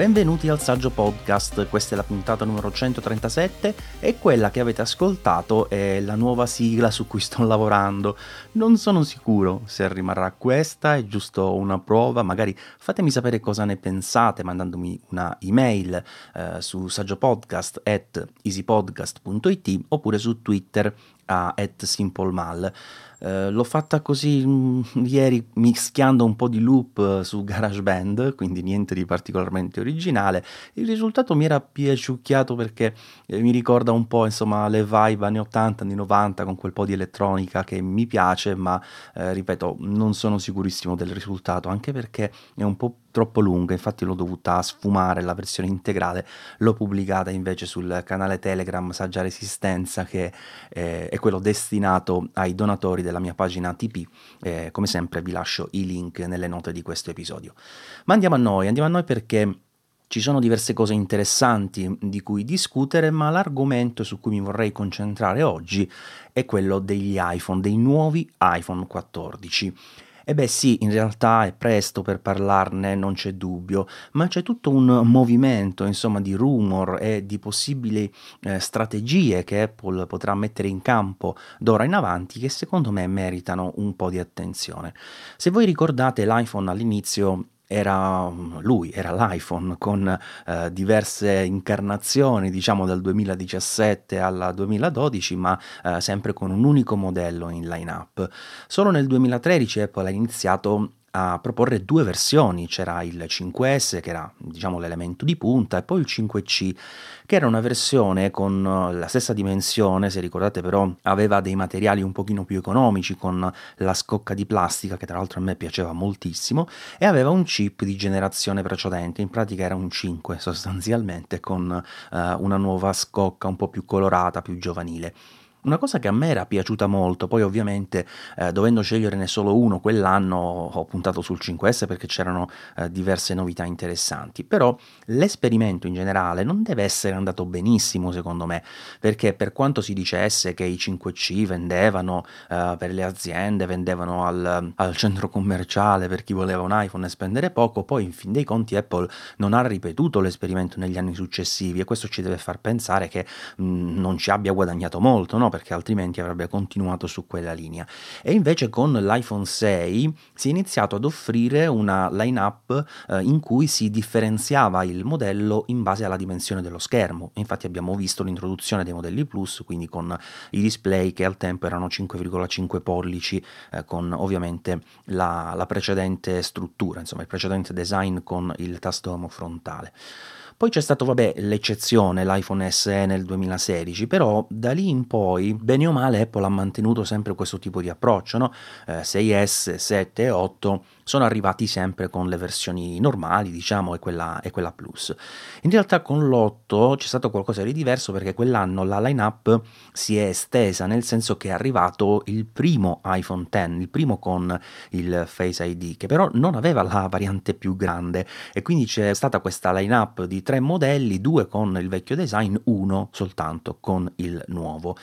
Benvenuti al Saggio Podcast, questa è la puntata numero 137 e quella che avete ascoltato è la nuova sigla su cui sto lavorando. Non sono sicuro se rimarrà questa, è giusto una prova, magari fatemi sapere cosa ne pensate mandandomi una email eh, su saggiopodcast at easypodcast.it oppure su Twitter a simplemal. Eh, l'ho fatta così mh, mm, ieri mischiando un po' di loop eh, su GarageBand, quindi niente di particolarmente originale. Il risultato mi era piaciucchiato perché eh, mi ricorda un po' insomma le vibe anni 80, anni 90 con quel po' di elettronica che mi piace, ma eh, ripeto, non sono sicurissimo del risultato, anche perché è un po' troppo lunga, infatti l'ho dovuta sfumare la versione integrale, l'ho pubblicata invece sul canale Telegram Saggia Resistenza che eh, è quello destinato ai donatori della mia pagina TP, eh, come sempre vi lascio i link nelle note di questo episodio. Ma andiamo a noi, andiamo a noi perché ci sono diverse cose interessanti di cui discutere, ma l'argomento su cui mi vorrei concentrare oggi è quello degli iPhone, dei nuovi iPhone 14. E beh sì, in realtà è presto per parlarne, non c'è dubbio, ma c'è tutto un movimento, insomma, di rumor e di possibili eh, strategie che Apple potrà mettere in campo d'ora in avanti che secondo me meritano un po' di attenzione. Se voi ricordate l'iPhone all'inizio era lui, era l'iPhone con eh, diverse incarnazioni, diciamo dal 2017 al 2012, ma eh, sempre con un unico modello in line-up. Solo nel 2013 Apple ha iniziato a proporre due versioni, c'era il 5S che era diciamo l'elemento di punta e poi il 5C che era una versione con eh, la stessa dimensione, se ricordate però aveva dei materiali un pochino più economici con la scocca di plastica che tra l'altro a me piaceva moltissimo e aveva un chip di generazione precedente, in pratica era un 5 sostanzialmente con uh, una nuova scocca un po' più colorata, più giovanile. Una cosa che a me era piaciuta molto, poi ovviamente eh, dovendo sceglierne solo uno quell'anno ho puntato sul 5S perché c'erano eh, diverse novità interessanti, però l'esperimento in generale non deve essere andato benissimo secondo me, perché per quanto si dicesse che i 5C vendevano eh, per le aziende, vendevano al, al, centro commerciale per chi voleva un iPhone e spendere poco, poi in fin dei conti Apple non ha ripetuto l'esperimento negli anni successivi e questo ci deve far pensare che mh, mm, non ci abbia guadagnato molto, no? Perché altrimenti avrebbe continuato su quella linea. E invece con l'iPhone 6 si è iniziato ad offrire una line-up eh, in cui si differenziava il modello in base alla dimensione dello schermo. Infatti abbiamo visto l'introduzione dei modelli Plus, quindi con i display che al tempo erano 5,5 pollici, eh, con ovviamente la, la precedente struttura, insomma il precedente design con il tasto frontale. Poi c'è stato, vabbè, l'eccezione, l'iPhone SE nel 2016, però da lì in poi, bene o male, Apple ha mantenuto sempre questo tipo di approccio, no? Eh, 6S, 7 e 8 sono arrivati sempre con le versioni normali, diciamo, e quella, e quella Plus. In realtà con l'8 c'è stato qualcosa di diverso perché quell'anno la line-up si è estesa, nel senso che è arrivato il primo iPhone X, il primo con il Face ID, che però non aveva la variante più grande e quindi c'è stata questa line-up di tre modelli, due con il vecchio design, uno soltanto con il nuovo.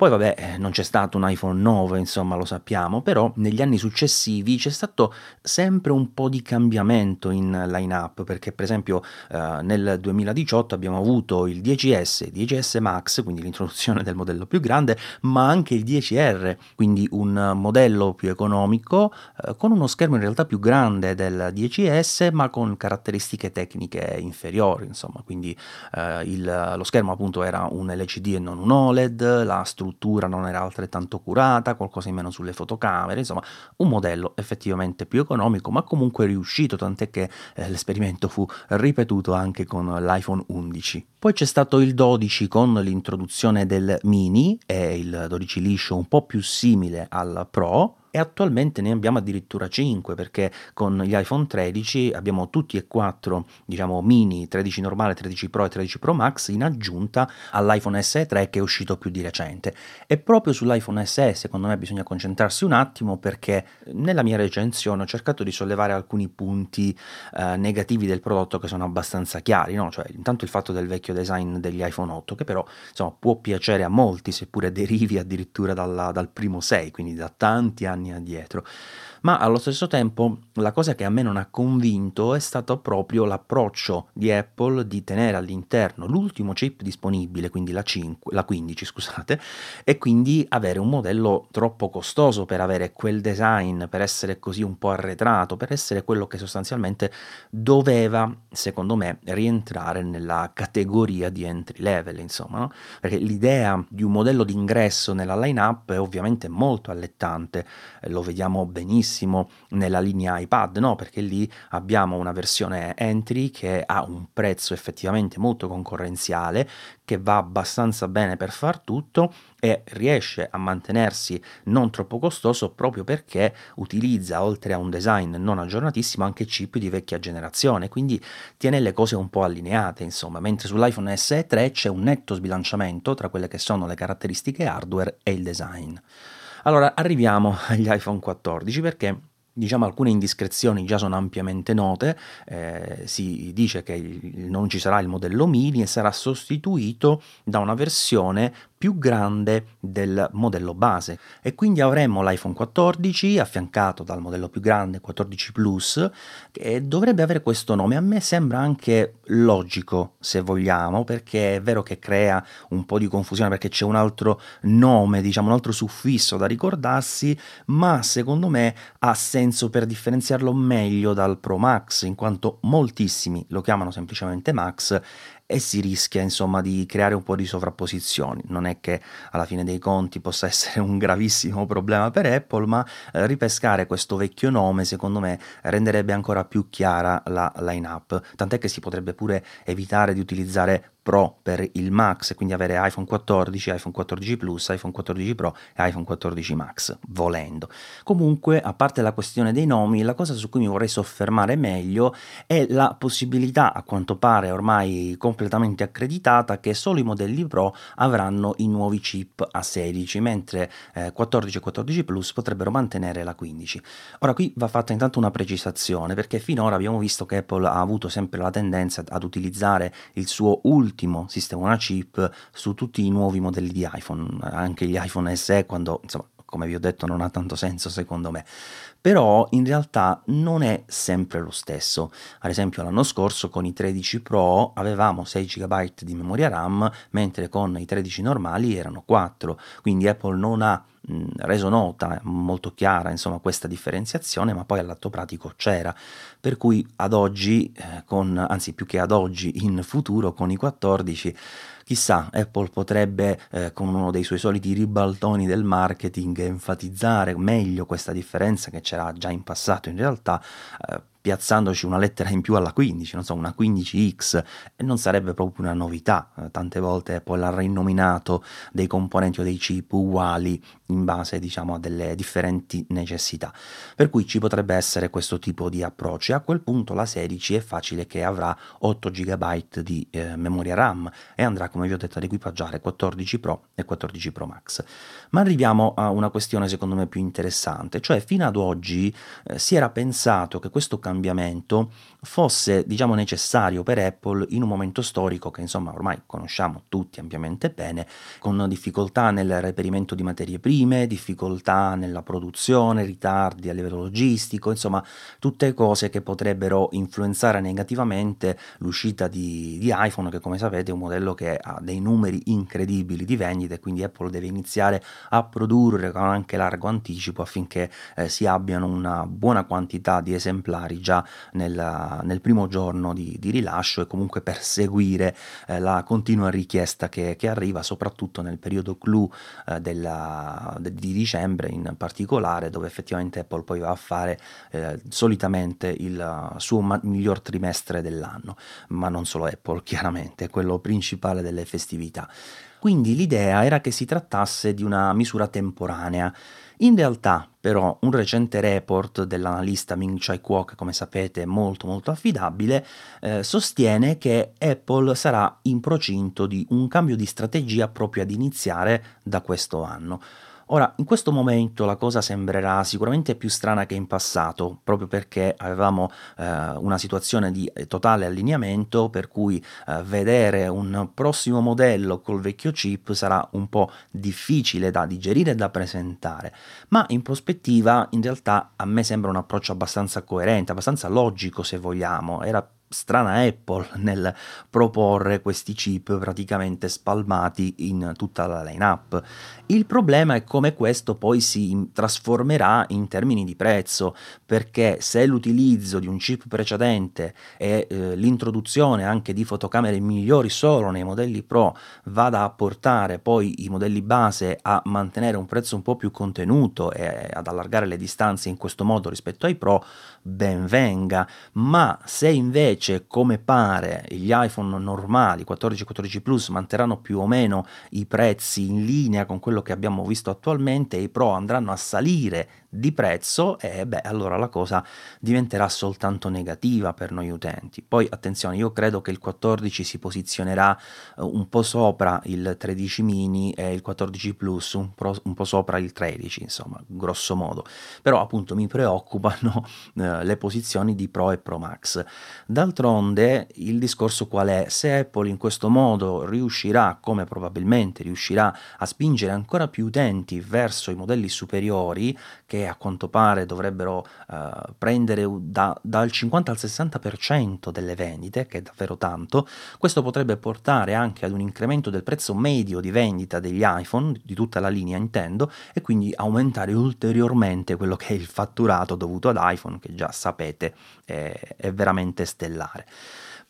Poi vabbè, eh, non c'è stato un iPhone 9, insomma, lo sappiamo, però negli anni successivi c'è stato sempre un po' di cambiamento in line-up, perché per esempio eh, nel 2018 abbiamo avuto il 10S, 10S Max, quindi l'introduzione del modello più grande, ma anche il 10R, quindi un modello più economico, eh, con uno schermo in realtà più grande del 10S, ma con caratteristiche tecniche inferiori, insomma, quindi eh, il, lo schermo appunto era un LCD e non un OLED, la struttura struttura non era altrettanto curata, qualcosa in meno sulle fotocamere, insomma un modello effettivamente più economico ma comunque riuscito, tant'è che eh, l'esperimento fu ripetuto anche con l'iPhone 11. Poi c'è stato il 12 con l'introduzione del mini e il 12 liscio un po' più simile al Pro, e attualmente ne abbiamo addirittura 5 perché con gli iPhone 13 abbiamo tutti e quattro diciamo mini 13 normale 13 Pro e 13 Pro Max in aggiunta all'iPhone SE 3 che è uscito più di recente e proprio sull'iPhone SE secondo me bisogna concentrarsi un attimo perché nella mia recensione ho cercato di sollevare alcuni punti eh, negativi del prodotto che sono abbastanza chiari no? cioè intanto il fatto del vecchio design degli iPhone 8 che però insomma può piacere a molti seppure derivi addirittura dalla, dal primo 6 quindi da tanti anni anni addietro. Ma allo stesso tempo la cosa che a me non ha convinto è stato proprio l'approccio di Apple di tenere all'interno l'ultimo chip disponibile, quindi la, 5, la 15 scusate, e quindi avere un modello troppo costoso per avere quel design, per essere così un po' arretrato, per essere quello che sostanzialmente doveva, secondo me, rientrare nella categoria di entry level, insomma, no? perché l'idea di un modello d'ingresso nella line-up è ovviamente molto allettante, lo vediamo benissimo nella linea iPad, no? perché lì abbiamo una versione entry che ha un prezzo effettivamente molto concorrenziale, che va abbastanza bene per far tutto e riesce a mantenersi non troppo costoso proprio perché utilizza oltre a un design non aggiornatissimo anche chip di vecchia generazione, quindi tiene le cose un po' allineate, insomma, mentre sull'iPhone SE 3 c'è un netto sbilanciamento tra quelle che sono le caratteristiche hardware e il design. Allora, arriviamo agli iPhone 14 perché Diciamo alcune indiscrezioni già sono ampiamente note, eh, si dice che il, non ci sarà il modello mini e sarà sostituito da una versione più grande del modello base e quindi avremo l'iPhone 14 affiancato dal modello più grande 14 Plus che dovrebbe avere questo nome. A me sembra anche logico se vogliamo perché è vero che crea un po' di confusione perché c'è un altro nome, diciamo un altro suffisso da ricordarsi, ma secondo me ha senso per differenziarlo meglio dal Pro Max in quanto moltissimi lo chiamano semplicemente Max e si rischia insomma di creare un po' di sovrapposizioni. Non è che alla fine dei conti possa essere un gravissimo problema per Apple, ma eh, ripescare questo vecchio nome secondo me renderebbe ancora più chiara la line-up, tant'è che si potrebbe pure evitare di utilizzare Pro per il Max, quindi avere iPhone 14, iPhone 14 Plus, iPhone 14 Pro e iPhone 14 Max, volendo. Comunque, a parte la questione dei nomi, la cosa su cui mi vorrei soffermare meglio è la possibilità, a quanto pare ormai completamente accreditata, che solo i modelli Pro avranno i nuovi chip A16, mentre eh, 14 e 14 Plus potrebbero mantenere la 15. Ora qui va fatta intanto una precisazione, perché finora abbiamo visto che Apple ha avuto sempre la tendenza ad utilizzare il suo ultimo sistema chip su tutti i nuovi modelli di iPhone, anche gli iPhone SE quando insomma come vi ho detto non ha tanto senso secondo me però in realtà non è sempre lo stesso. Ad esempio l'anno scorso con i 13 Pro avevamo 6 GB di memoria RAM, mentre con i 13 normali erano 4, quindi Apple non ha reso nota molto chiara insomma questa differenziazione, ma poi all'atto pratico c'era. Per cui ad oggi, eh, con, anzi più che ad oggi, in futuro con i 14 Chissà, Apple potrebbe, eh, con uno dei suoi soliti ribaltoni del marketing, enfatizzare meglio questa differenza che c'era già in passato in realtà, eh, piazzandoci una lettera in più alla 15, non so, una 15X, e non sarebbe proprio una novità. Eh, tante volte Apple ha rinominato dei componenti o dei chip uguali in base, diciamo, a delle differenti necessità. Per cui ci potrebbe essere questo tipo di approccio. E a quel punto la 16 è facile che avrà 8 GB di eh, memoria RAM e andrà, come vi ho detto, ad equipaggiare 14 Pro e 14 Pro Max. Ma arriviamo a una questione secondo me più interessante, cioè fino ad oggi eh, si era pensato che questo cambiamento fosse diciamo necessario per Apple in un momento storico che insomma ormai conosciamo tutti ampiamente bene, con difficoltà nel reperimento di materie prime, difficoltà nella produzione, ritardi a livello logistico, insomma tutte cose che potrebbero influenzare negativamente l'uscita di, di iPhone che come sapete è un modello che ha dei numeri incredibili di vendite quindi Apple deve iniziare a produrre con anche largo anticipo affinché eh, si abbiano una buona quantità di esemplari già nel, nel primo giorno di, di, rilascio e comunque per seguire eh, la continua richiesta che, che, arriva, soprattutto nel periodo clou eh, della, de, di dicembre in particolare, dove effettivamente Apple poi va a fare eh, solitamente il suo ma- miglior trimestre dell'anno, ma non solo Apple, chiaramente, quello principale delle festività. Quindi l'idea era che si trattasse di una misura temporanea. In realtà, però, un recente report dell'analista Ming Chai Kuo, che come sapete è molto molto affidabile, eh, sostiene che Apple sarà in procinto di un cambio di strategia proprio ad iniziare da questo anno Ora, in questo momento la cosa sembrerà sicuramente più strana che in passato, proprio perché avevamo eh, una situazione di eh, totale allineamento, per cui eh, vedere un prossimo modello col vecchio chip sarà un po' difficile da digerire e da presentare, ma in prospettiva in realtà a me sembra un approccio abbastanza coerente, abbastanza logico se vogliamo, era strana Apple nel proporre questi chip praticamente spalmati in tutta la lineup. Il problema è come questo poi si trasformerà in termini di prezzo, perché se l'utilizzo di un chip precedente e eh, l'introduzione anche di fotocamere migliori solo nei modelli Pro vada a portare poi i modelli base a mantenere un prezzo un po' più contenuto e ad allargare le distanze in questo modo rispetto ai Pro, ben venga, ma se invece come pare gli iPhone normali 14 e 14 Plus manterranno più o meno i prezzi in linea con quello che abbiamo visto attualmente e i Pro andranno a salire di prezzo e beh allora la cosa diventerà soltanto negativa per noi utenti. Poi attenzione, io credo che il 14 si posizionerà uh, un po' sopra il 13 mini e il 14 Plus un, pro, un po' sopra il 13, insomma, grosso modo. Però appunto mi preoccupano uh, le posizioni di Pro e Pro Max. D'altronde il discorso qual è? Se Apple in questo modo riuscirà, come probabilmente riuscirà, a spingere ancora più utenti verso i modelli superiori, che a quanto pare dovrebbero uh, prendere da, dal 50 al 60% delle vendite, che è davvero tanto, questo potrebbe portare anche ad un incremento del prezzo medio di vendita degli iPhone, di tutta la linea intendo, e quindi aumentare ulteriormente quello che è il fatturato dovuto ad iPhone, che già sapete è, è veramente stellare.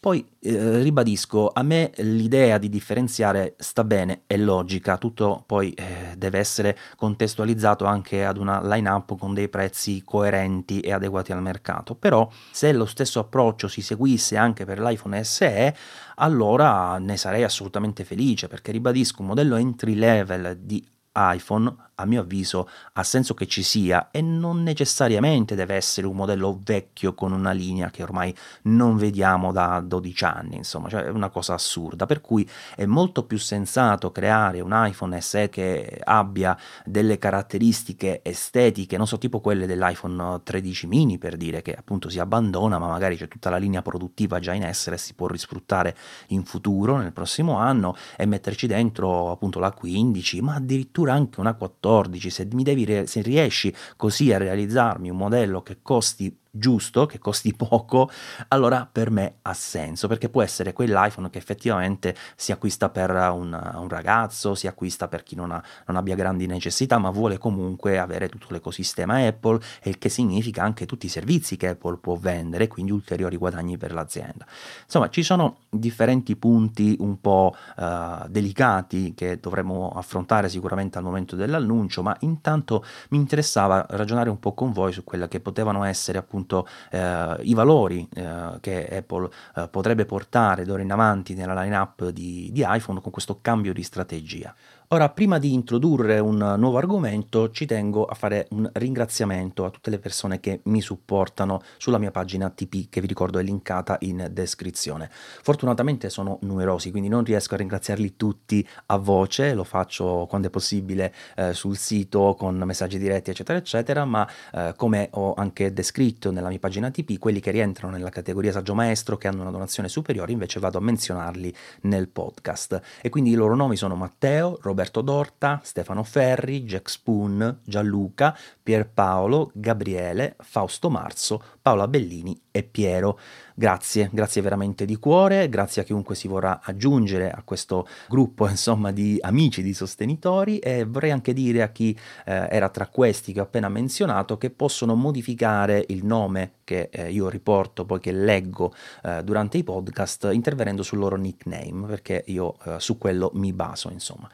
Poi eh, ribadisco, a me l'idea di differenziare sta bene, è logica, tutto poi eh, deve essere contestualizzato anche ad una line-up con dei prezzi coerenti e adeguati al mercato, però se lo stesso approccio si seguisse anche per l'iPhone SE, allora ne sarei assolutamente felice, perché ribadisco, un modello entry level di iPhone, a mio avviso, ha senso che ci sia e non necessariamente deve essere un modello vecchio con una linea che ormai non vediamo da 12 anni, insomma, cioè è una cosa assurda, per cui è molto più sensato creare un iPhone SE che abbia delle caratteristiche estetiche, non so, tipo quelle dell'iPhone 13 mini per dire che appunto si abbandona, ma magari c'è tutta la linea produttiva già in essere e si può risfruttare in futuro, nel prossimo anno e metterci dentro appunto la 15, ma addirittura anche una 14, se, mi devi, se riesci così a realizzarmi un modello che costi giusto, che costi poco, allora per me ha senso, perché può essere quell'iPhone che effettivamente si acquista per un, un ragazzo, si acquista per chi non, ha, non, abbia grandi necessità, ma vuole comunque avere tutto l'ecosistema Apple, e il che significa anche tutti i servizi che Apple può vendere, quindi ulteriori guadagni per l'azienda. Insomma, ci sono differenti punti un po' uh, delicati che dovremo affrontare sicuramente al momento dell'annuncio, ma intanto mi interessava ragionare un po' con voi su quelle che potevano essere appunto appunto eh, i valori eh, che Apple eh, potrebbe portare d'ora in avanti nella lineup di, di iPhone con questo cambio di strategia. Ora, prima di introdurre un nuovo argomento, ci tengo a fare un ringraziamento a tutte le persone che mi supportano sulla mia pagina TP, che vi ricordo è linkata in descrizione. Fortunatamente sono numerosi, quindi non riesco a ringraziarli tutti a voce, lo faccio quando è possibile eh, sul sito con messaggi diretti, eccetera, eccetera, ma eh, come ho anche descritto nella mia pagina TP, quelli che rientrano nella categoria saggio maestro, che hanno una donazione superiore, invece vado a menzionarli nel podcast. E quindi i loro nomi sono Matteo, Roberto, Roberto Dorta, Stefano Ferri, Jack Spoon, Gianluca, Pierpaolo, Gabriele, Fausto Marzo, Paola Bellini e Piero. Grazie, grazie veramente di cuore, grazie a chiunque si vorrà aggiungere a questo gruppo insomma di amici, di sostenitori e vorrei anche dire a chi eh, era tra questi che ho appena menzionato che possono modificare il nome che eh, io riporto poi che leggo eh, durante i podcast intervenendo sul loro nickname perché io eh, su quello mi baso insomma.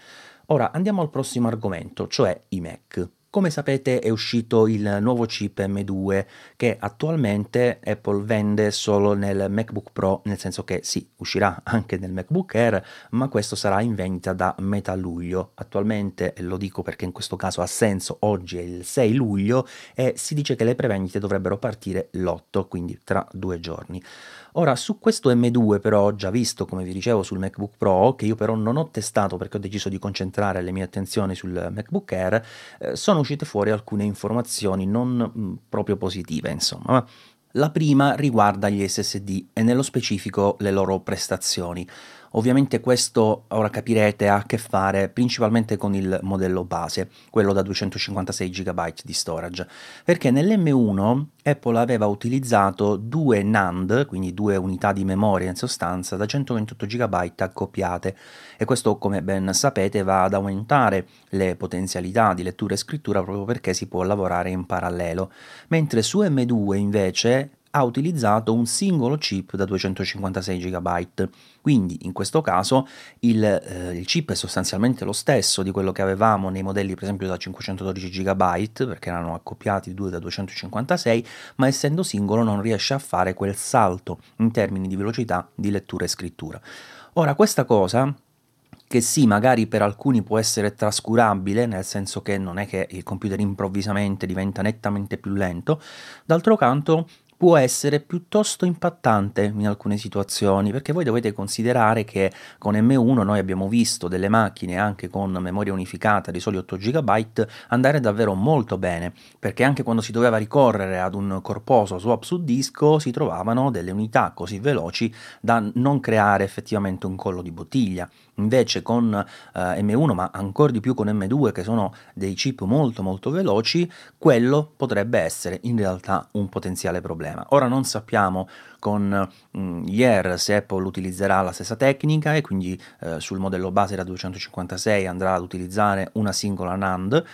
Ora andiamo al prossimo argomento, cioè i Mac. Come sapete è uscito il nuovo chip M2 che attualmente Apple vende solo nel MacBook Pro, nel senso che sì, uscirà anche nel MacBook Air, ma questo sarà in vendita da metà luglio. Attualmente, lo dico perché in questo caso ha senso, oggi è il 6 luglio e si dice che le prevendite dovrebbero partire l'8, quindi tra due giorni. Ora, su questo M2 però già visto, come vi dicevo, sul MacBook Pro, che io però non ho testato perché ho deciso di concentrare le mie attenzioni sul MacBook Air, eh, sono uscite fuori alcune informazioni non mh, mm, proprio positive, insomma. La prima riguarda gli SSD e nello specifico le loro prestazioni. Ovviamente questo, ora capirete, ha a che fare principalmente con il modello base, quello da 256 GB di storage, perché nell'M1 Apple aveva utilizzato due NAND, quindi due unità di memoria in sostanza, da 128 GB accoppiate. E questo, come ben sapete, va ad aumentare le potenzialità di lettura e scrittura proprio perché si può lavorare in parallelo, mentre su M2 invece ha utilizzato un singolo chip da 256 GB. Quindi in questo caso il, eh, il, chip è sostanzialmente lo stesso di quello che avevamo nei modelli per esempio da 512 GB, perché erano accoppiati due da 256, ma essendo singolo non riesce a fare quel salto in termini di velocità di lettura e scrittura. Ora questa cosa che sì, magari per alcuni può essere trascurabile, nel senso che non è che il computer improvvisamente diventa nettamente più lento, d'altro canto può essere piuttosto impattante in alcune situazioni, perché voi dovete considerare che con M1 noi abbiamo visto delle macchine anche con memoria unificata di soli 8 GB andare davvero molto bene, perché anche quando si doveva ricorrere ad un corposo swap su disco si trovavano delle unità così veloci da non creare effettivamente un collo di bottiglia. Invece con eh, M1, ma ancora di più con M2, che sono dei chip molto molto veloci, quello potrebbe essere in realtà un potenziale problema. Ora non sappiamo con mm, gli Air se Apple utilizzerà la stessa tecnica e quindi eh, sul modello base da 256 andrà ad utilizzare una singola NAND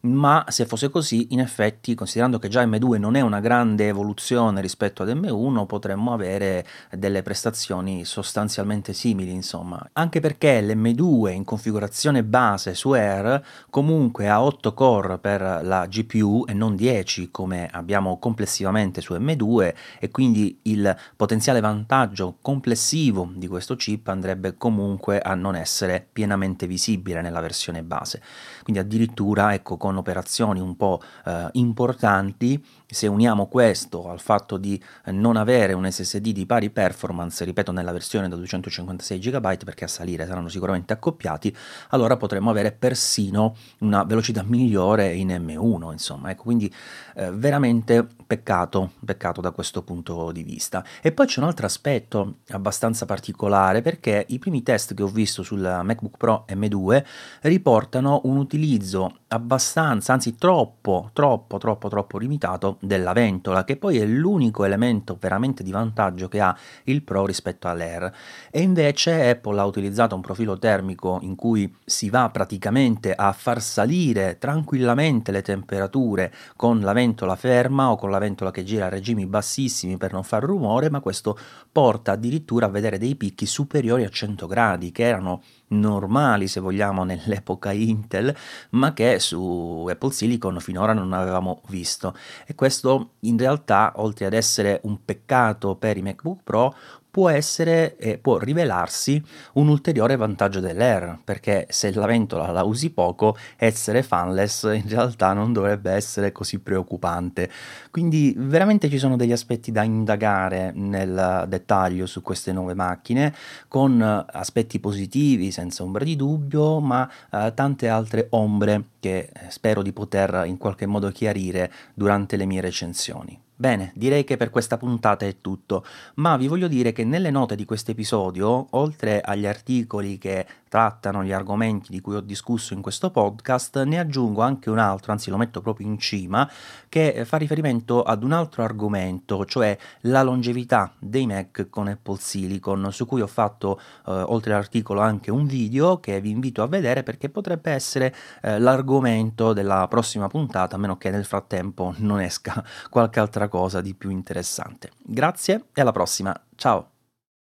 ma se fosse così, in effetti, considerando che già M2 non è una grande evoluzione rispetto ad M1, potremmo avere delle prestazioni sostanzialmente simili, insomma. Anche perché l'M2 in configurazione base su Air comunque ha 8 core per la GPU e non 10 come abbiamo complessivamente su M2 e quindi il potenziale vantaggio complessivo di questo chip andrebbe comunque a non essere pienamente visibile nella versione base. Quindi addirittura ecco con operazioni un po' eh, importanti, se uniamo questo al fatto di non avere un SSD di pari performance, ripeto nella versione da 256 GB perché a salire saranno sicuramente accoppiati, allora potremmo avere persino una velocità migliore in M1, insomma, ecco, quindi eh, veramente peccato, peccato da questo punto di vista. E poi c'è un altro aspetto abbastanza particolare perché i primi test che ho visto sul MacBook Pro M2 riportano un utilizzo abbastanza, anzi troppo, troppo, troppo, troppo limitato della ventola, che poi è l'unico elemento veramente di vantaggio che ha il Pro rispetto all'Air. E invece Apple ha utilizzato un profilo termico in cui si va praticamente a far salire tranquillamente le temperature con la ventola ferma o con la ventola che gira a regimi bassissimi per non far rumore, ma questo porta addirittura a vedere dei picchi superiori a 100 gradi, che erano normali se vogliamo nell'epoca Intel, ma che su Apple Silicon finora non avevamo visto. E questo in realtà, oltre ad essere un peccato per i MacBook Pro, può essere e può rivelarsi un ulteriore vantaggio dell'Air, perché se la ventola la usi poco, essere fanless in realtà non dovrebbe essere così preoccupante. Quindi veramente ci sono degli aspetti da indagare nel dettaglio su queste nuove macchine, con aspetti positivi senza ombra di dubbio, ma eh, tante altre ombre che spero di poter in qualche modo chiarire durante le mie recensioni. Bene, direi che per questa puntata è tutto, ma vi voglio dire che nelle note di questo episodio, oltre agli articoli che trattano gli argomenti di cui ho discusso in questo podcast, ne aggiungo anche un altro, anzi lo metto proprio in cima, che fa riferimento ad un altro argomento, cioè la longevità dei Mac con Apple Silicon, su cui ho fatto eh, oltre all'articolo anche un video che vi invito a vedere perché potrebbe essere eh, l'argomento della prossima puntata, a meno che nel frattempo non esca qualche altra cosa di più interessante. Grazie e alla prossima, ciao!